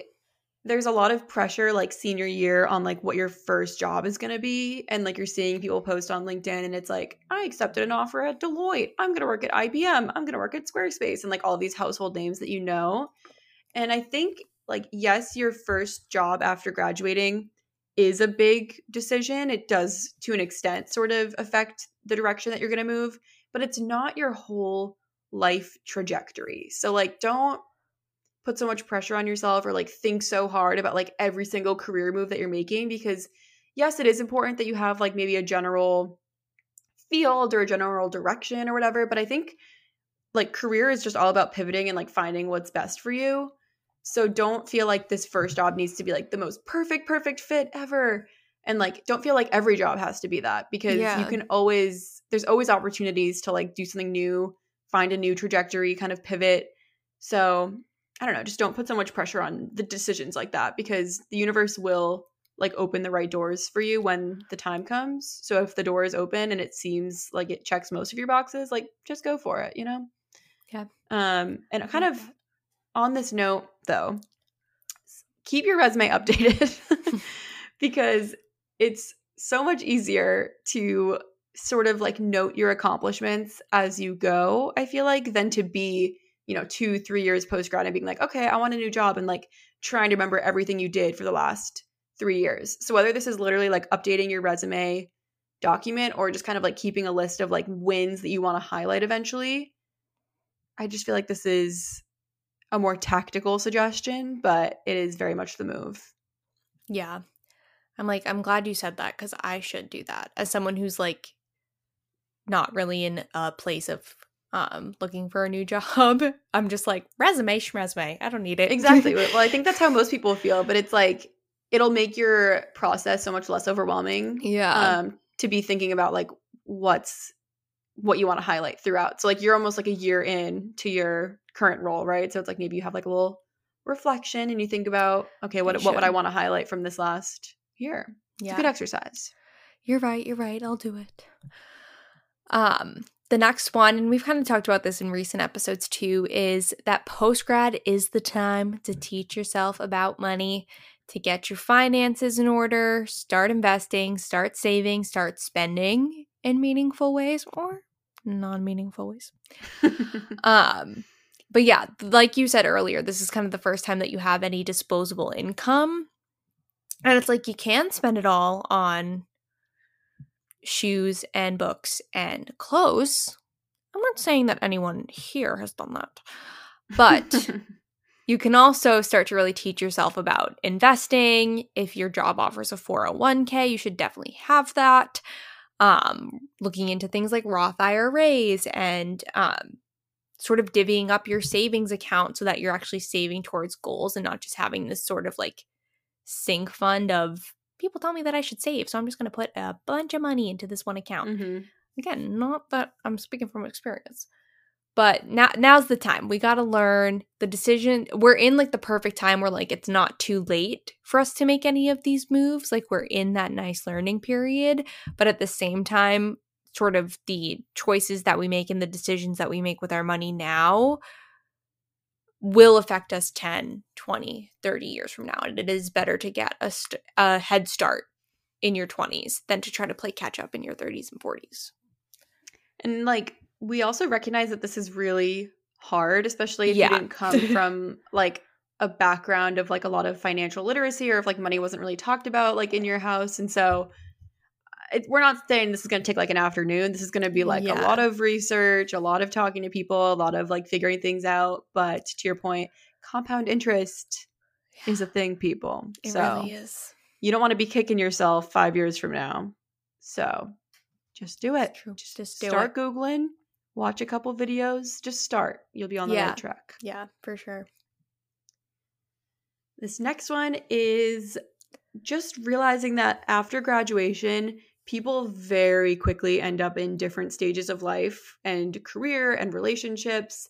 there's a lot of pressure like senior year on like what your first job is going to be and like you're seeing people post on linkedin and it's like i accepted an offer at deloitte. I'm going to work at ibm i'm going to work at squarespace and like all these household names that you know. And i think like yes your first job after graduating is a big decision. It does to an extent sort of affect the direction that you're going to move but it's not your whole life trajectory. So like don't put so much pressure on yourself or like think so hard about like every single career move that you're making because yes it is important that you have like maybe a general field or a general direction or whatever but i think like career is just all about pivoting and like finding what's best for you. So don't feel like this first job needs to be like the most perfect perfect fit ever. And like don't feel like every job has to be that because Yeah. you can always there's always opportunities to like do something new find a new trajectory kind of pivot. So I don't know, just don't put so much pressure on the decisions like that because the universe will like open the right doors for you when the time comes. So if the door is open and it seems like it checks most of your boxes, like just go for it, you know? Yeah. Um and kind of on this note though, keep your resume updated because it's so much easier to sort of like note your accomplishments as you go, I feel like, than to be you know, two, three years post grad and being like, okay, I want a new job and like trying to remember everything you did for the last three years. So whether this is literally like updating your resume document or just kind of like keeping a list of like wins that you want to highlight eventually, I just feel like this is a more tactical suggestion, but it is very much the move. Yeah. I'm like, I'm glad you said that because I should do that as someone who's like not really in a place of um looking for a new job. I'm just like resume, resume. I don't need it. Exactly. well, I think that's how most people feel, but it's like it'll make your process so much less overwhelming. yeah. Um, to be thinking about like what's what you want to highlight throughout. So like you're almost like a year in to your current role, right? So it's like maybe you have like a little reflection and you think about okay, what what would I want to highlight from this last year? It's yeah. a good exercise. You're right. You're right. I'll do it. Um, the next one, and we've kind of talked about this in recent episodes too, is that post grad is the time to teach yourself about money, to get your finances in order, start investing, start saving, start spending in meaningful ways or non meaningful ways. Um, but yeah, like you said earlier, this is kind of the first time that you have any disposable income. And it's like you can spend it all on shoes and books and clothes. I'm not saying that anyone here has done that. But you can also start to really teach yourself about investing. If your job offers a 401k, you should definitely have that. Um, looking into things like Roth IRAs and um, sort of divvying up your savings account so that you're actually saving towards goals and not just having this sort of like sink fund of people tell me that I should save, so I'm just going to put a bunch of money into this one account. Mhm. Again, not that I'm speaking from experience. But now now's the time. We got to learn the decision. We're in like the perfect time where like it's not too late for us to make any of these moves. Like we're in that nice learning period, but at the same time sort of the choices that we make and the decisions that we make with our money now will affect us 10, 20, 30 years from now. And it is better to get a, st- a head start in your 20s than to try to play catch up in your 30s and 40s. And like we also recognize that this is really hard, especially if Yeah. you didn't come from like a background of like a lot of financial literacy or if like money wasn't really talked about like in your house. And so it, we're not saying this is going to take like an afternoon. This is going to be like Yeah. a lot of research, a lot of talking to people, a lot of like figuring things out. But to your point, compound interest is a thing, people. It so really is. you don't want to be kicking yourself five years from now. So just do it. True. Just do start it. Googling, watch a couple videos, just start. You'll be on the Yeah. right track. Yeah, for sure. This next one is just realizing that after graduation, people very quickly end up in different stages of life and career and relationships.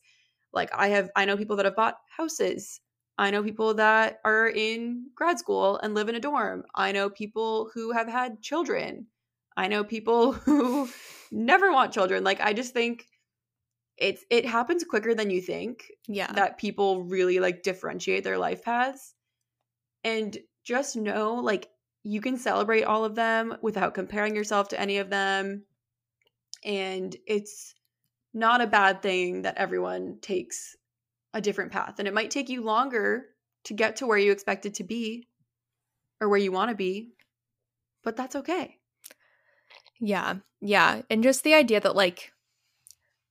Like I have I know people that have bought houses. I know people that are in grad school and live in a dorm. I know people who have had children. I know people who never want children. Like I just think it's it happens quicker than you think Yeah. that people really like differentiate their life paths and just know like you can celebrate all of them without comparing yourself to any of them and it's not a bad thing that everyone takes a different path and it might take you longer to get to where you expected to be or where you want to be but that's okay Yeah. Yeah. And just the idea that like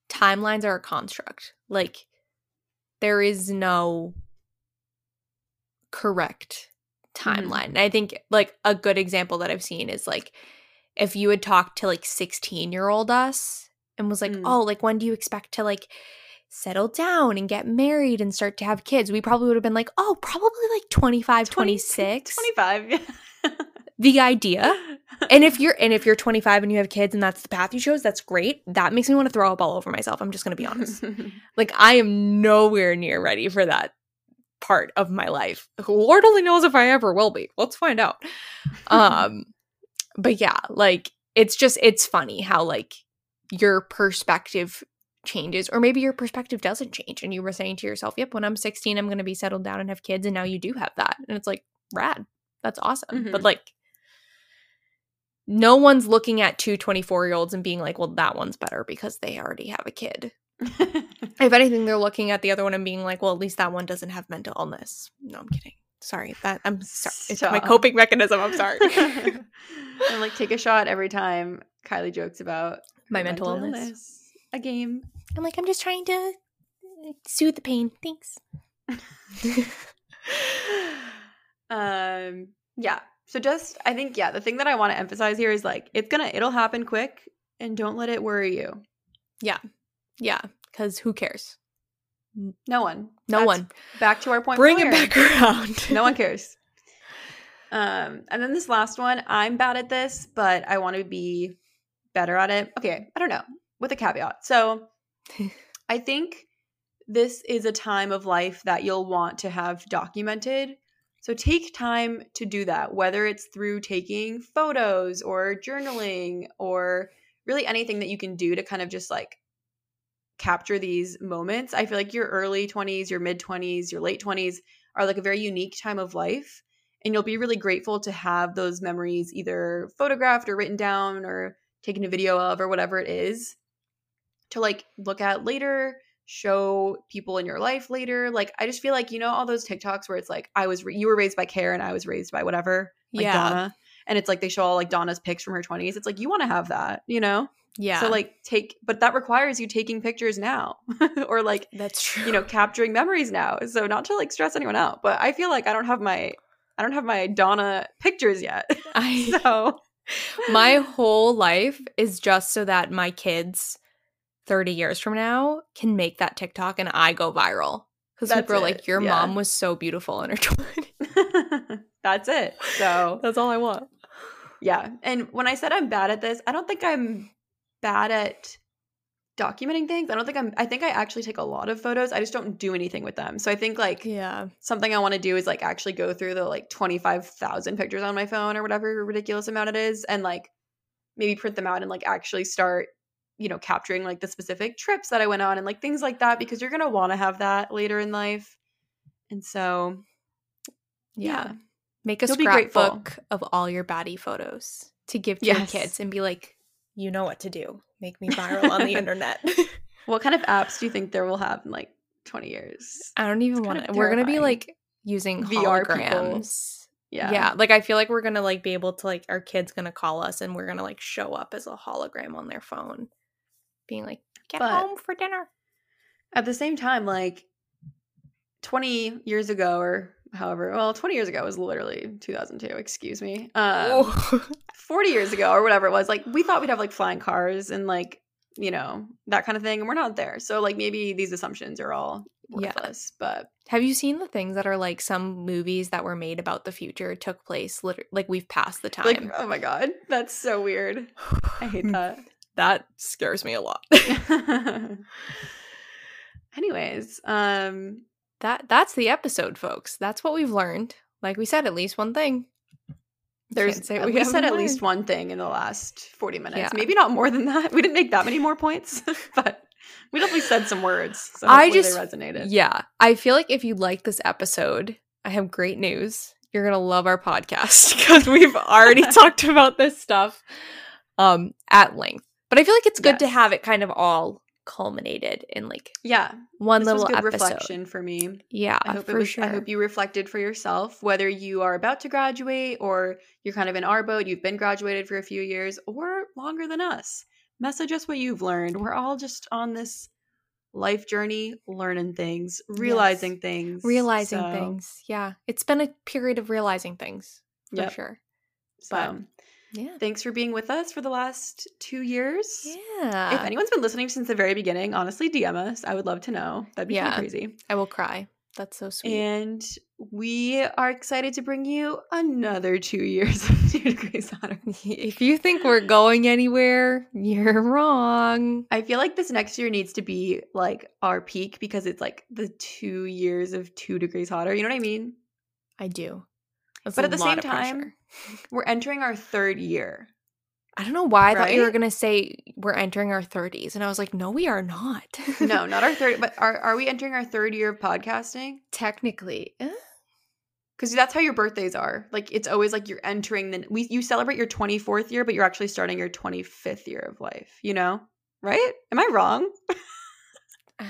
timelines are a construct. Like there is no correct timeline. And I think like a good example that I've seen is like if you had talked to like 16 year old us and was like, Mm. oh, like when do you expect to like settle down and get married and start to have kids? We probably would have been like, oh, probably like 25, 20 26. 25 yeah. The idea and if you're and if you're 25 and you have kids and that's the path you chose that's great that makes me want to throw up all over myself i'm just going to be honest like i am nowhere near ready for that part of my life. Lord only knows if i ever will be. Let's find out. Um but yeah like it's just it's funny how like your perspective changes or maybe your perspective doesn't change and you were saying to yourself yep when i'm 16 i'm going to be settled down and have kids and now you do have that. And it's like rad. That's awesome. But Mhm. like no one's looking at two 24 year olds and being like well that one's better because they already have a kid if anything they're looking at the other one and being like well at least that one doesn't have mental illness no i'm kidding sorry that i'm sorry it's my coping mechanism i'm sorry and like take a shot every time Kylie jokes about my her mental, illness. A game. i'm like i'm just trying to soothe the pain thanks um yeah. So just I think yeah, the thing that I want to emphasize here is like it's gonna it'll happen quick and don't let it worry you. Yeah. Yeah. Because who cares? No one. No That's one. Back to our point. Bring it back around. no one cares. Um, and then this last one, I'm bad at this, but I want to be better at it. Okay, I don't know, with a caveat. So I think this is a time of life that you'll want to have documented. So take time to do that, whether it's through taking photos or journaling or really anything that you can do to kind of just like capture these moments. I feel like your early 20s, your mid 20s, your late 20s are like a very unique time of life. And you'll be really grateful to have those memories either photographed or written down or taken a video of or whatever it is to like look at later, show people in your life later. Like, I just feel like, you know, all those TikToks where it's like, I was, you were raised by Karen, I was raised by whatever, like Yeah. Donna. And it's like they show all like Donna's pics from her 20s. It's like, you want to have that, you know? Yeah. So, like, take, but that requires you taking pictures now or like, that's true. you know, capturing memories now. So, not to like stress anyone out, but I feel like I don't have my, I don't have my Donna pictures yet. I so, my whole life is just so that my kids 30 years from now can make that TikTok and I go viral. Because people are like, your yeah. mom was so beautiful in her 20s. That's it. So, That's all I want. yeah. And when I said I'm bad at this, I don't think I'm bad at documenting things. I don't think I'm, I think I actually take a lot of photos. I just don't do anything with them. So, I think like, Yeah. something I want to do is like actually go through the like 25,000 pictures on my phone or whatever ridiculous amount it is and like maybe print them out and like actually start, you know, capturing like the specific trips that I went on and like things like that because you're going to want to have that later in life. And so, Yeah. yeah. Make a You'll scrapbook of all your baddie photos to give to your kids and be like, you know what to do. Make me viral on the internet. What kind of apps do you think there will have in like 20 years? I don't even want to. We're going to be like using VR people. Yeah. Yeah. Like I feel like we're going to like be able to like our kids going to call us and we're going to like show up as a hologram on their phone being like, "Get But- home for dinner." At the same time, like 20 years ago or however, well, 20 years ago was literally 2002, excuse me. Um, Oh. 40 years ago or whatever it was like we thought we'd have like flying cars and like you know that kind of thing and we're not there so like maybe these assumptions are all Yeah. worthless but Have you seen the things that are like some movies that were made about the future took place literally like we've passed the time. like oh my god that's so weird i hate that that scares me a lot. anyways um that that's the episode, folks. That's what we've learned. Like we said, at least one thing. there's say we, we said haven't at least one thing in the last 40 minutes Yeah. maybe not more than that we didn't make that many more points but we definitely said some words so I just- they resonated Yeah. I feel like if you like this episode, I have great news. You're going to love our podcast because we've already talked about this stuff um at length. But I feel like it's good to have it kind of all culminated in like yeah one little good episode. reflection for me Yeah, I hope for it was. sure. I hope you reflected for yourself, whether you are about to graduate or you're kind of in our boat. You've been graduated for a few years or longer than us. Message us what you've learned. We're all just on this life journey, learning things, realizing things, realizing So, things. Yeah. It's been a period of realizing things for Yep. sure. So, But- Yeah. thanks for being with us for the last two years. Yeah. If anyone's been listening since the very beginning, honestly, DM us. I would love to know. That'd be Yeah. crazy. I will cry. That's so sweet. And we are excited to bring you another two years of two degrees hotter. if you think we're going anywhere, you're wrong. I feel like this next year needs to be like our peak because it's like the two years of two degrees hotter. You know what I mean? I do. That's But at the same time, pressure. We're entering our third year. I don't know why I thought you were going to say we're entering our 30s. And I was like, no, we are not. No, not our third, but are, are we entering our third year of podcasting? Technically. eh? Because that's how your birthdays are. Like it's always like you're entering the we you celebrate your 24th year, but you're actually starting your 25th year of life, you know? Right? Am I wrong?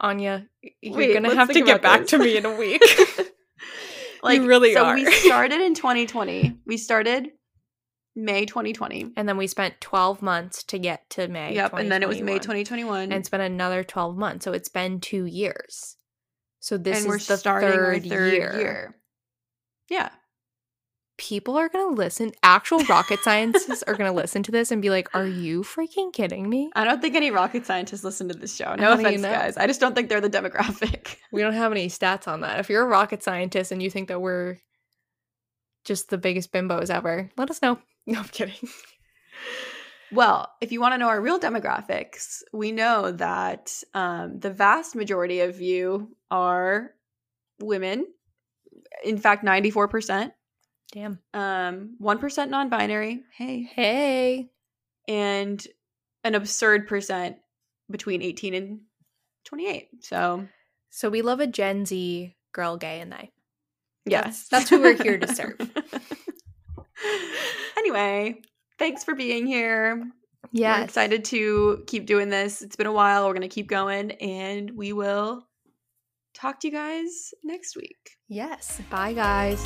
Anya, you're Wait, to have to get back this. to me in a week. like really so are. we started in 2020. We started May 2020. and then we spent 12 months to get to May. Yep, and then it was May 2021. 2021. And it's been another 12 months. So it's been two years. So this and is the starting third, third year. year. Yeah. People are going to listen, actual rocket scientists are going to listen to this and be like, are you freaking kidding me? I don't think any rocket scientists listen to this show. No How do you know? guys. I just don't think they're the demographic. We don't have any stats on that. If you're a rocket scientist and you think that we're just the biggest bimbos ever, let us know. No, I'm kidding. Well, if you want to know our real demographics, we know that um, the vast majority of you are women. In fact, 94%. Damn. Um, 1% non binary. Hey. Hey. And an absurd percent between 18 and 28. So, So we love a Gen Z girl, gay, and they. yes. that's who we're here to serve. anyway, thanks for being here. Yeah. Excited to keep doing this. It's been a while. We're going to keep going and we will talk to you guys next week. Yes. Bye, guys.